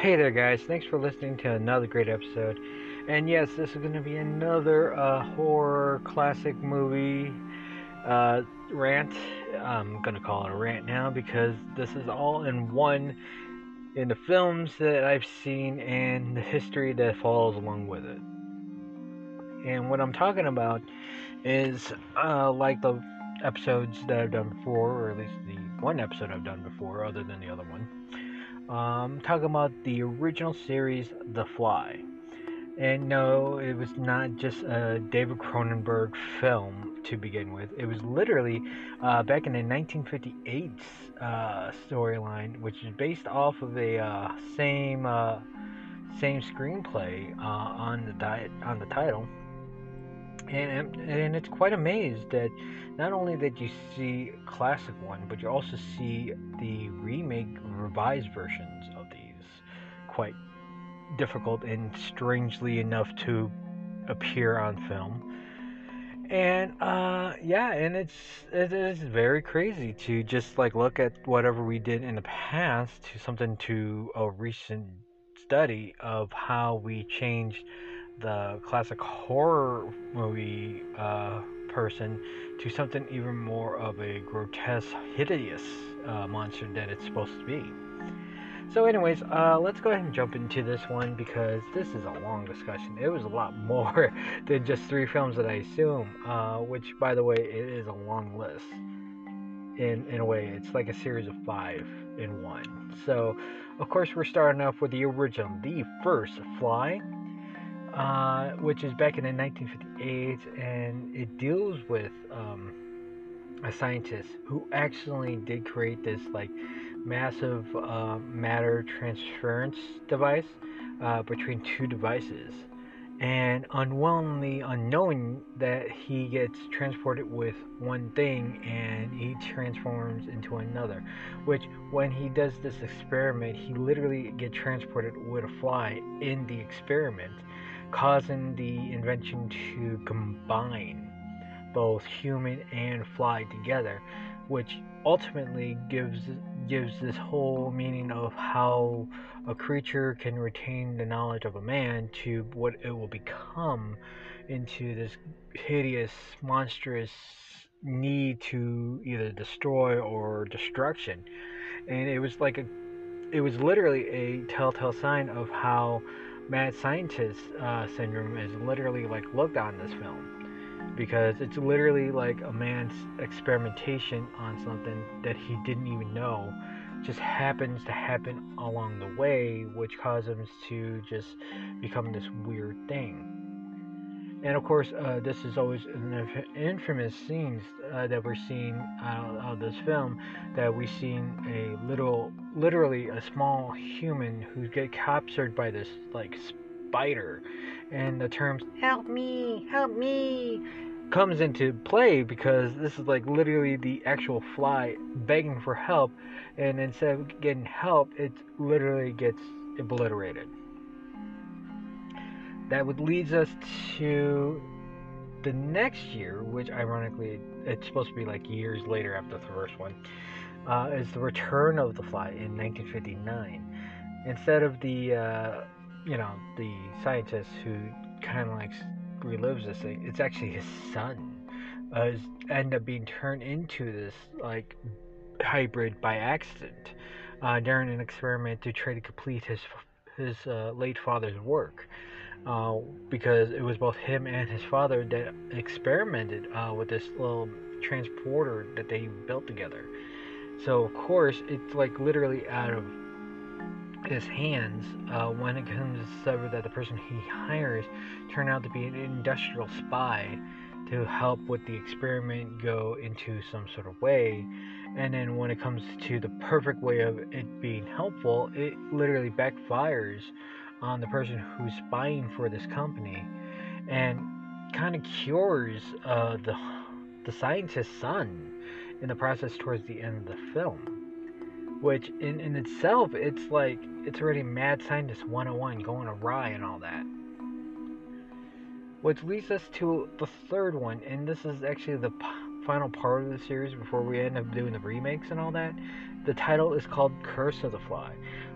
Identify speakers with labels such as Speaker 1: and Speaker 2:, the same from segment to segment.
Speaker 1: Hey there, guys. Thanks for listening to another great episode. And yes, this is going to be another uh, horror classic movie uh, rant. I'm going to call it a rant now because this is all in one in the films that I've seen and the history that follows along with it. And what I'm talking about is uh, like the episodes that I've done before, or at least the one episode I've done before, other than the other one. Um, talking about the original series, The Fly. And no, it was not just a David Cronenberg film to begin with. It was literally uh, back in the 1958 uh, storyline, which is based off of a uh, same uh, same screenplay uh, on the diet on the title. And, and it's quite amazed that not only that you see classic one, but you also see the remake revised versions of these quite difficult and strangely enough to appear on film. And uh, yeah, and it's it is very crazy to just like look at whatever we did in the past to something to a recent study of how we changed the classic horror movie uh, person to something even more of a grotesque, hideous uh, monster that it's supposed to be. So, anyways, uh, let's go ahead and jump into this one because this is a long discussion. It was a lot more than just three films that I assume, uh, which, by the way, it is a long list. In, in a way, it's like a series of five in one. So, of course, we're starting off with the original, the first Fly, uh, which is back in 1958, and it deals with um, a scientist who actually did create this like massive uh, matter transference device uh, between two devices. And unwillingly, unknowing that he gets transported with one thing and he transforms into another. Which, when he does this experiment, he literally gets transported with a fly in the experiment, causing the invention to combine both human and fly together, which ultimately gives gives this whole meaning of how a creature can retain the knowledge of a man to what it will become into this hideous, monstrous need to either destroy or destruction. And it was like a, it was literally a telltale sign of how mad scientist uh, syndrome is literally like looked on this film. Because it's literally like a man's experimentation on something that he didn't even know just happens to happen along the way which causes him to just become this weird thing and of course uh, this is always an infamous scenes uh, that we're seeing out of this film that we've seen a little literally a small human who get captured by this like spider. And the terms help me help me comes into play because this is like literally the actual fly begging for help. And instead of getting help it literally gets obliterated that would leads us to the next year which ironically it's supposed to be like years later after the first one uh, is the return of the fly in 1959 instead of the uh, you know the scientist who kind of like relives this thing. It's actually his son. Uh, end up being turned into this like hybrid by accident uh, during an experiment to try to complete his his uh, late father's work. Uh, because it was both him and his father that experimented uh, with this little transporter that they built together. So of course it's like literally out of his hands uh, when it comes to discover that the person he hires turned out to be an industrial spy to help with the experiment go into some sort of way. And then when it comes to the perfect way of it being helpful, it literally backfires on the person who's spying for this company and kind of cures uh, the, the scientist's son in the process towards the end of the film. Which in, in itself it's like it's already mad scientist 101 going awry and all that. Which leads us to the third one and this is actually the p- final part of the series before we end up doing the remakes and all that. The title is called curse of the fly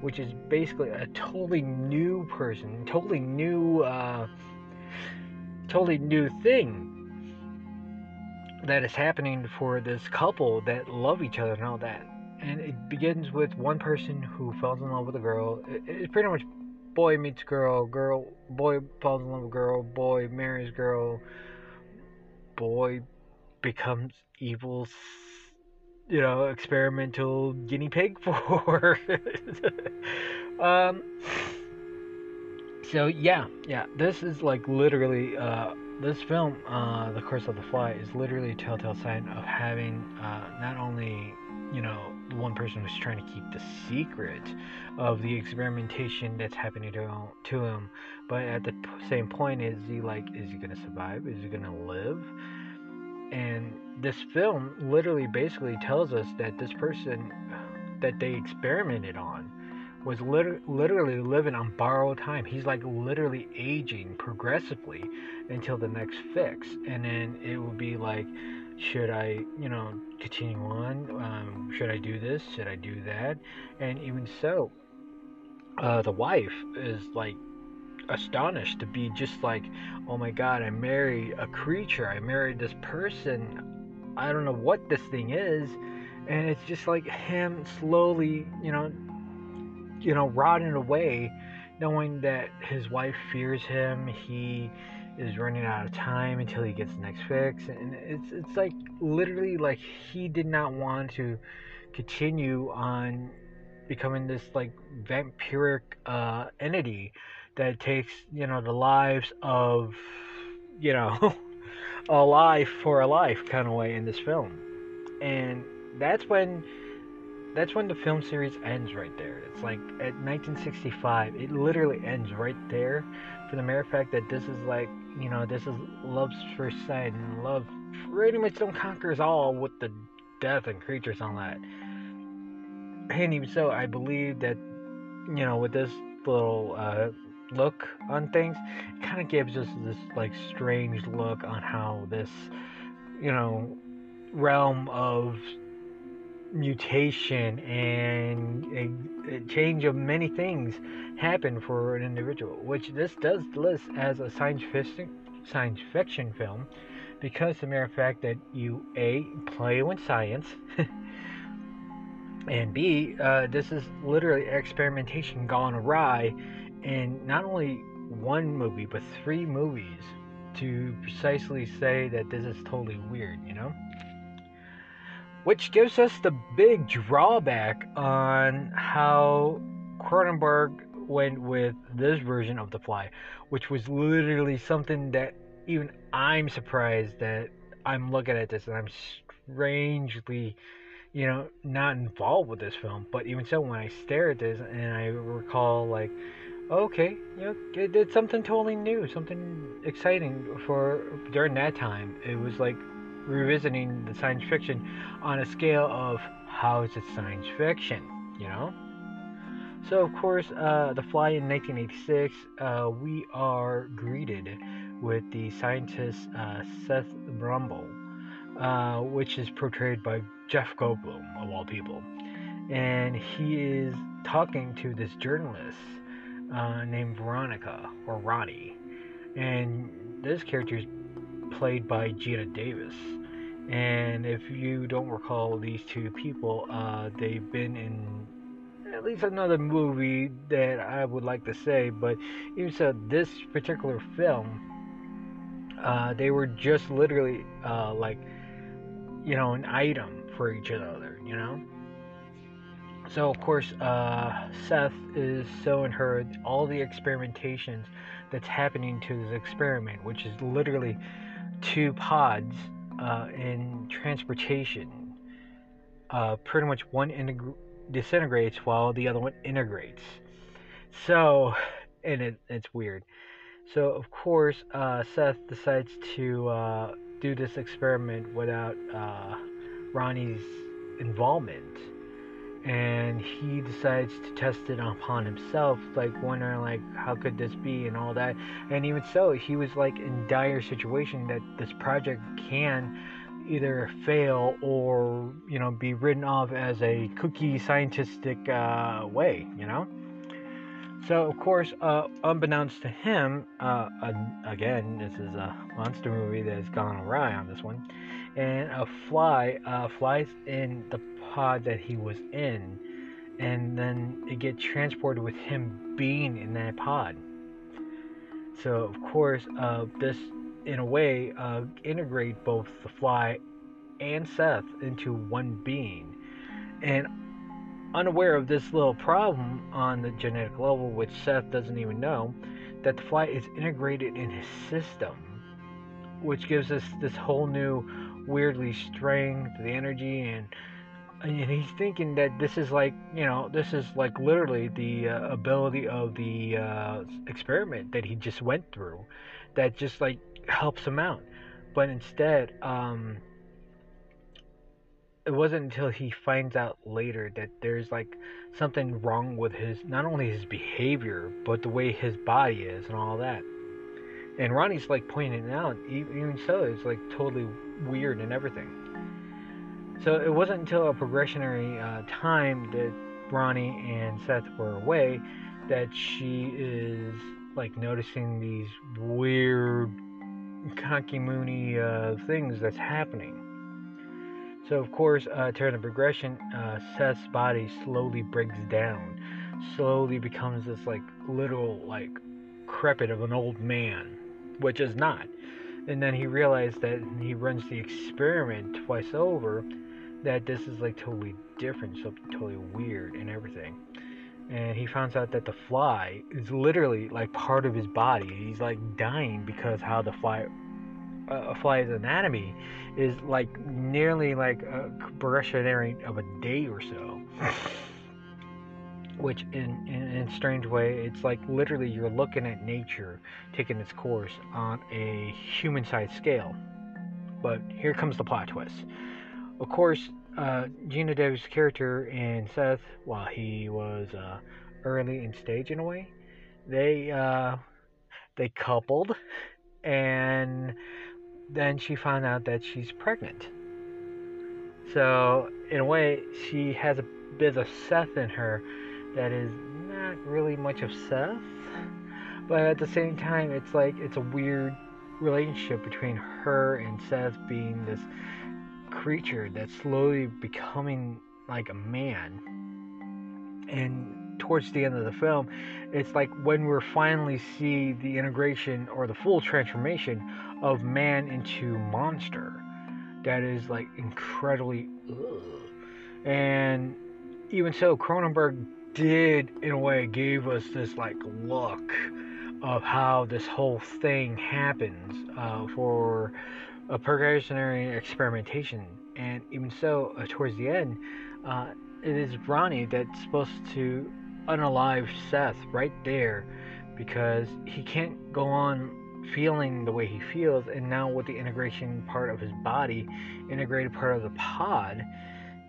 Speaker 1: which is basically a totally new person, totally new, uh, totally new thing that is happening for this couple that love each other and all that. And it begins with one person who falls in love with a girl. It's pretty much boy meets girl, girl, boy falls in love with girl, boy marries girl, boy becomes evil, you know, experimental guinea pig for. um. So yeah, yeah, this is like literally uh this film, uh, The Curse of the Fly, is literally a telltale sign of having uh, not only, you know, the one person who's trying to keep the secret of the experimentation that's happening to to him but at the same point, is he like, is he gonna survive? Is he gonna live? And this film literally basically tells us that this person that they experimented on was liter- literally living on borrowed time. He's like literally aging progressively until the next fix, and then it will be like, should I, you know, continue on? Um, should I do this? Should I do that? And even so, uh, the wife is like astonished to be just like, oh my god, I married a creature. I married this person. I don't know what this thing is. And it's just like him slowly, you know, you know, rotting away, knowing that his wife fears him. He is running out of time until he gets the next fix, and it's it's like literally like he did not want to continue on becoming this like vampiric uh, entity that takes you know the lives of you know a life for a life kind of way in this film, and that's when that's when the film series ends right there. It's like at 1965, it literally ends right there for the mere fact that this is like, you know, this is love's first sight and love pretty much don't conquers all with the death and creatures on that. And even so, I believe that, you know, with this little uh, look on things, kind of gives us this like strange look on how this, you know, realm of mutation and a, a, change of many things happen for an individual, which this does list as a science fiction science fiction film because the mere fact that you a play with science and b uh, this is literally experimentation gone awry in not only one movie but three movies to precisely say that this is totally weird you know which gives us the big drawback on how Cronenberg went with this version of The Fly, which was literally something that even I'm surprised that I'm looking at this and I'm strangely, you know, not involved with this film. But even so, when I stare at this and I recall, like, okay, you know, it did something totally new, something exciting for during that time. It was like revisiting the science fiction on a scale of how is it science fiction, you know? So, of course, uh, The Fly in 1986, uh, we are greeted with the scientist uh, Seth Brundle, uh, which is portrayed by Jeff Goldblum, of all people. And he is talking to this journalist uh, named Veronica, or Ronnie. And this character is played by Geena Davis. And if you don't recall these two people, uh, they've been in at least another movie that I would like to say, but even so, this particular film, uh, they were just literally uh, like, you know, an item for each other, you know? So, of course, uh, Seth is showing her all the experimentations that's happening to this experiment, which is literally two pods uh, in transportation. Uh, pretty much one integ- disintegrates while the other one integrates. So, and it, it's weird. So, of course, uh, Seth decides to uh, do this experiment without uh, Ronnie's involvement and he decides to test it upon himself like wondering like how could this be and all that and even so he was like in dire situation that this project can either fail or you know be written off as a cookie scientific uh, way, you know. So of course, uh, unbeknownst to him, uh, again, this is a monster movie that has gone awry on this one, and a fly uh, flies in the pod that he was in, and then it gets transported with him being in that pod. So of course, uh, this in a way uh, integrate both the fly and Seth into one being, and unaware of this little problem on the genetic level, which Seth doesn't even know, that the fly is integrated in his system, which gives us this whole new weirdly strength, the energy, and and he's thinking that this is like you know this is like literally the uh, ability of the uh, experiment that he just went through that just like helps him out. But instead um, it wasn't until he finds out later that there's like something wrong with his not only his behavior but the way his body is and all that. And ronnie's like pointing out even so it's like totally weird and everything so it wasn't until a progressionary uh, time that Ronnie and Seth were away that she is like noticing these weird cocky uh, things that's happening. So of course, uh, during the progression, uh, Seth's body slowly breaks down, slowly becomes this like little like crepit of an old man, which is not. And then he realized that he runs the experiment twice over that this is like totally different, so totally weird and everything. And he finds out that the fly is literally like part of his body. He's like dying because how the fly, uh, a fly's anatomy, is like nearly like a progressionary of a day or so. Which, in, in, in a strange way, it's like literally you're looking at nature taking its course on a human-sized scale. But here comes the plot twist. Of course, uh, Geena Davis' character and Seth, while he was uh, early in stage in a way, they uh, they coupled, and then she found out that she's pregnant. So in a way, she has a bit of Seth in her that is not really much of Seth, but at the same time, it's like it's a weird relationship between her and Seth being this creature that's slowly becoming like a man. And towards the end of the film, it's like when we finally see the integration or the full transformation of man into monster. That is like incredibly. Ugh. And even so, Cronenberg did, in a way, gave us this like look of how this whole thing happens uh, for a progressionary experimentation. And even so, uh, towards the end, uh, it is Ronnie that's supposed to unalive Seth right there because he can't go on feeling the way he feels. And now, with the integration part of his body, integrated part of the pod,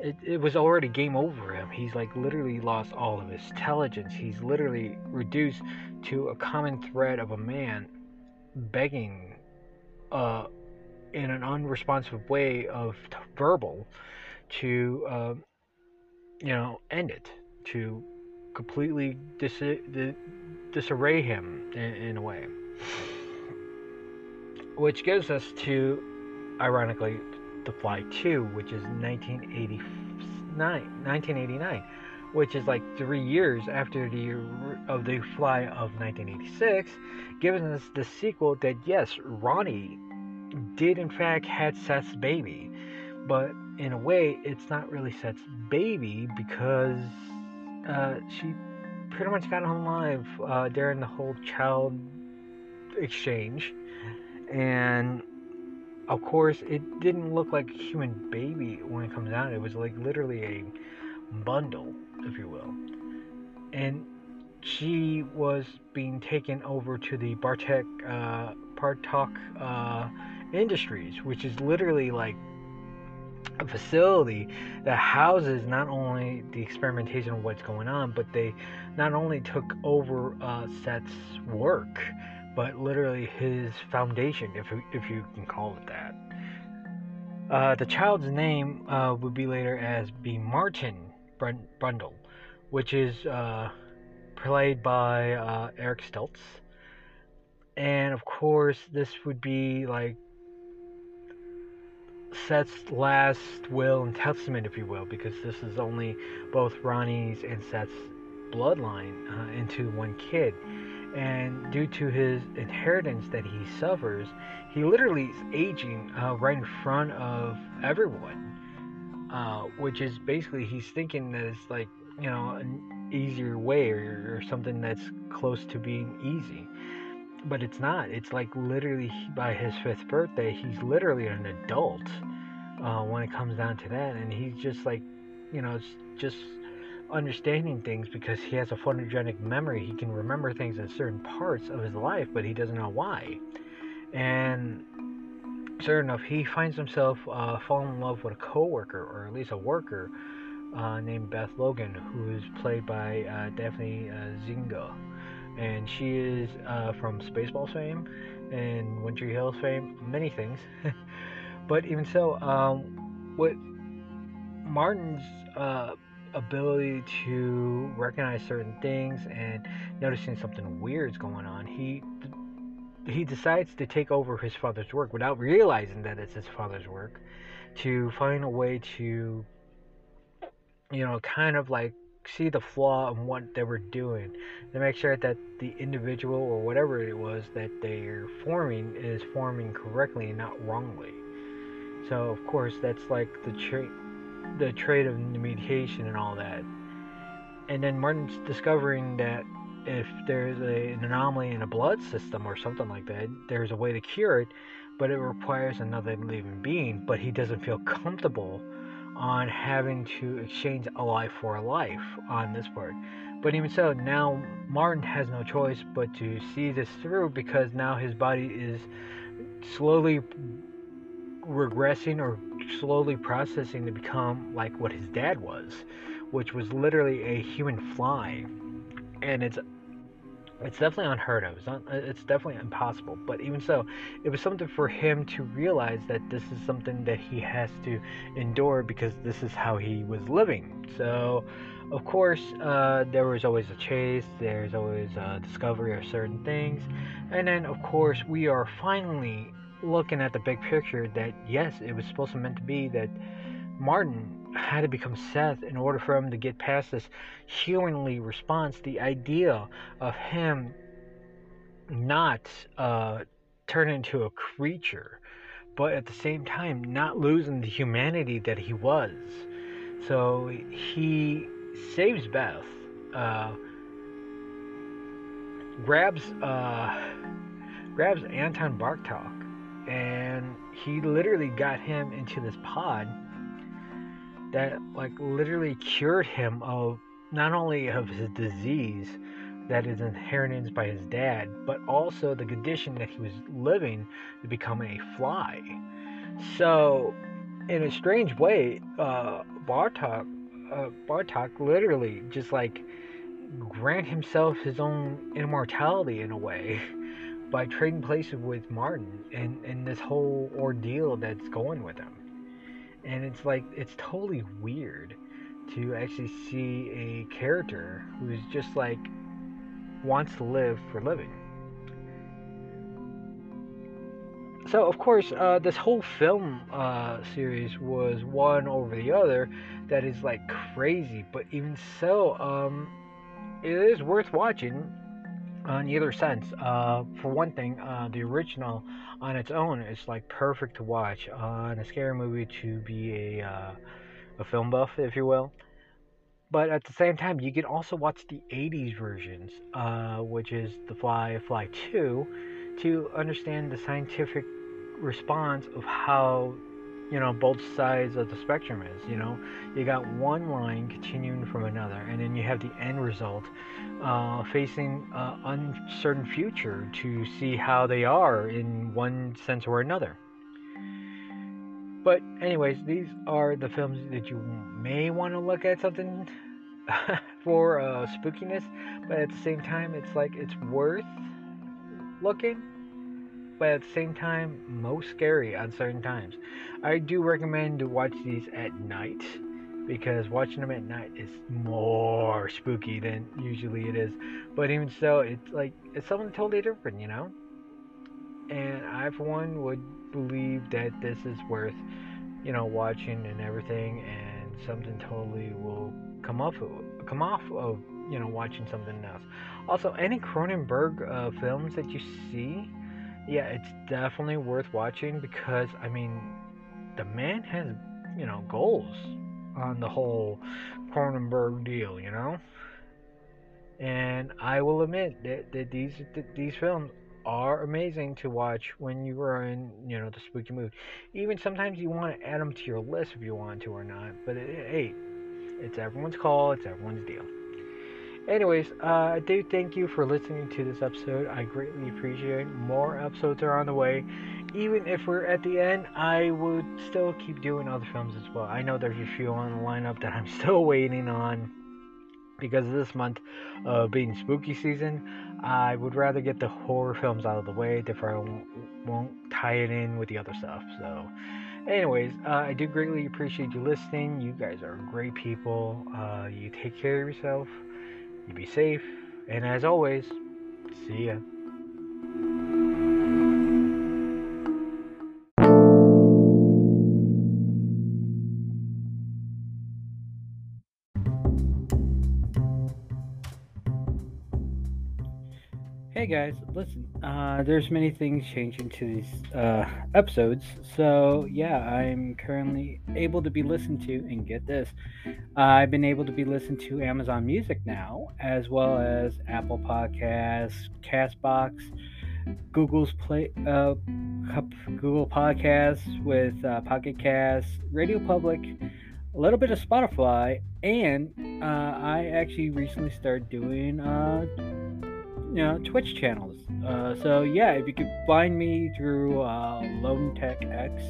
Speaker 1: it, it was already game over him. He's like literally lost all of his intelligence. He's literally reduced to a common thread of a man begging uh, in an unresponsive way of verbal to uh, you know end it to completely dis- disarray him in, in a way. Which gives us to ironically the fly 2 which is 1989 1989 which is like three years after the of the fly of 1986 giving us the sequel that yes ronnie did in fact had Seth's baby, but in a way, it's not really Seth's baby because uh, she pretty much got him alive uh, during the whole child exchange, and of course, it didn't look like a human baby when it comes out. It was like literally a bundle, if you will, and she was being taken over to the Bartok uh, uh, Industries, which is literally like a facility that houses not only the experimentation of what's going on, but they not only took over uh, Seth's work, but literally his foundation, if if you can call it that. Uh, the child's name uh, would be later as B. Martin Brundle, which is uh, played by uh, Eric Stoltz. And of course, this would be like Seth's last will and testament, if you will, because this is only both Ronnie's and Seth's bloodline uh, into one kid. And due to his inheritance that he suffers, he literally is aging uh, right in front of everyone, uh, which is basically he's thinking that it's like, you know, an easier way or, or something that's close to being easy but it's not. It's like literally by his fifth birthday, he's literally an adult uh, when it comes down to that, and he's just like, you know, just understanding things because he has a photogenic memory. He can remember things in certain parts of his life, but he doesn't know why. And sure enough, he finds himself uh, falling in love with a coworker, or at least a worker, uh, named Beth Logan, who is played by uh, Daphne uh, Zinga and she is uh, from Spaceballs fame and Tree Hills fame, many things. but even so, um, Martin's uh, ability to recognize certain things and noticing something weird's going on, he he decides to take over his father's work without realizing that it's his father's work, to find a way to, you know, kind of like see the flaw in what they were doing to make sure that the individual or whatever it was that they're forming is forming correctly and not wrongly. So of course that's like the trait the trait of the mediation and all that. And then Martin's discovering that if there's a, an anomaly in a blood system or something like that, there's a way to cure it, but it requires another living being. But he doesn't feel comfortable on having to exchange a life for a life on this part. But even so, now Martin has no choice but to see this through because now his body is slowly regressing or slowly processing to become like what his dad was, which was literally a human fly. And it's it's definitely unheard of. It's, not, it's definitely impossible. But even so, it was something for him to realize that this is something that he has to endure because this is how he was living. So, of course, uh, there was always a chase. There's always a discovery of certain things, and then of course we are finally looking at the big picture. That yes, it was supposed to meant to be that Martin had to become Seth in order for him to get past this humanly response. The idea of him not uh, turn into a creature, but at the same time not losing the humanity that he was. So he saves Beth, uh, grabs uh, grabs Anton Bartok, and he literally got him into this pod that like literally cured him of not only of his disease that is inherited by his dad, but also the condition that he was living to become a fly. So, in a strange way, uh, Bartok, uh, Bartok literally just like grant himself his own immortality in a way by trading places with Martin and, and this whole ordeal that's going with him and it's like it's totally weird to actually see a character who's just like wants to live for living. So of course, uh, this whole film uh, series was one over the other that is like crazy. But even so, um, it is worth watching on either sense. Uh, for one thing, uh, the original on its own is like perfect to watch on a scary movie to be a uh, a film buff, if you will. But at the same time, you can also watch the 80s versions, uh, which is The Fly, Fly 2, to understand the scientific response of how you know both sides of the spectrum is you know? You got one line continuing from another and then you have the end result uh, facing an uncertain future to see how they are in one sense or another. But anyways these are the films that you may want to look at something for uh, spookiness but at the same time it's like it's worth looking but at the same time, most scary on certain times. I do recommend to watch these at night because watching them at night is more spooky than usually it is. But even so, it's like it's something totally different, you know. And I, for one, would believe that this is worth, you know, watching and everything, and something totally will come off of, come off of you know watching something else. Also, any Cronenberg uh, films that you see, yeah, it's definitely worth watching because I mean, the man has you know goals on the whole Cronenberg deal, you know. And I will admit that, that these that these films are amazing to watch when you are in you know the spooky mood. Even sometimes you want to add them to your list if you want to or not. But it, hey, it's everyone's call. It's everyone's deal. Anyways, uh, I do thank you for listening to this episode. I greatly appreciate it. More episodes are on the way. Even if we're at the end, I would still keep doing other films as well. I know there's a few on the lineup that I'm still waiting on because of this month uh, being spooky season. I would rather get the horror films out of the way, therefore I won't, won't tie it in with the other stuff. So, anyways, uh, I do greatly appreciate you listening. You guys are great people. Uh, you take care of yourself. You be safe, and as always, see ya. Hey guys, listen, uh, there's many things changing to these uh, episodes. So, yeah, I'm currently able to be listened to, and get this, uh, I've been able to be listened to Amazon Music now, as well as Apple Podcasts, Castbox, Google's Play, uh, Google Podcasts with uh, Pocket Casts, Radio Public, a little bit of Spotify, and uh, I actually recently started doing you know Twitch channels. Uh, so yeah, if you could find me through uh, Lone Tech X,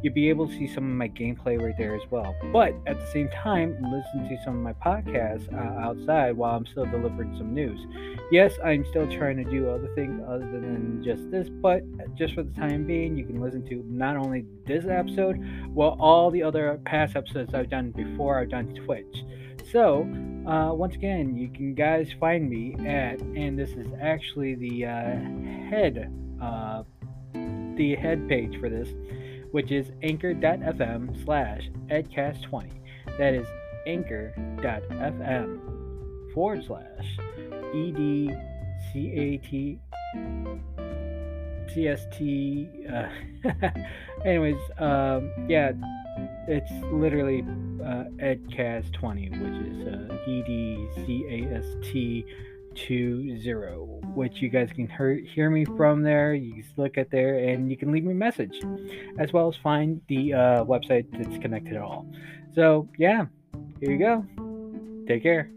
Speaker 1: you'll be able to see some of my gameplay right there as well. But at the same time, listen to some of my podcasts uh, outside while I'm still delivering some news. Yes, I'm still trying to do other things other than just this, but just for the time being, you can listen to not only this episode, well, all the other past episodes I've done before I've done Twitch. So, uh, once again, you can guys find me at, and this is actually the uh, head, uh, the head page for this, which is anchor.fm slash edcast20. That is anchor.fm forward slash edcat cst. Uh, anyways, um, yeah, it's literally uh, EDCAST20, which is uh, E D C A S T 20, which you guys can hear, hear me from there. You can look at there and you can leave me a message, as well as find the uh, website that's connected at all. So, yeah, here you go. Take care.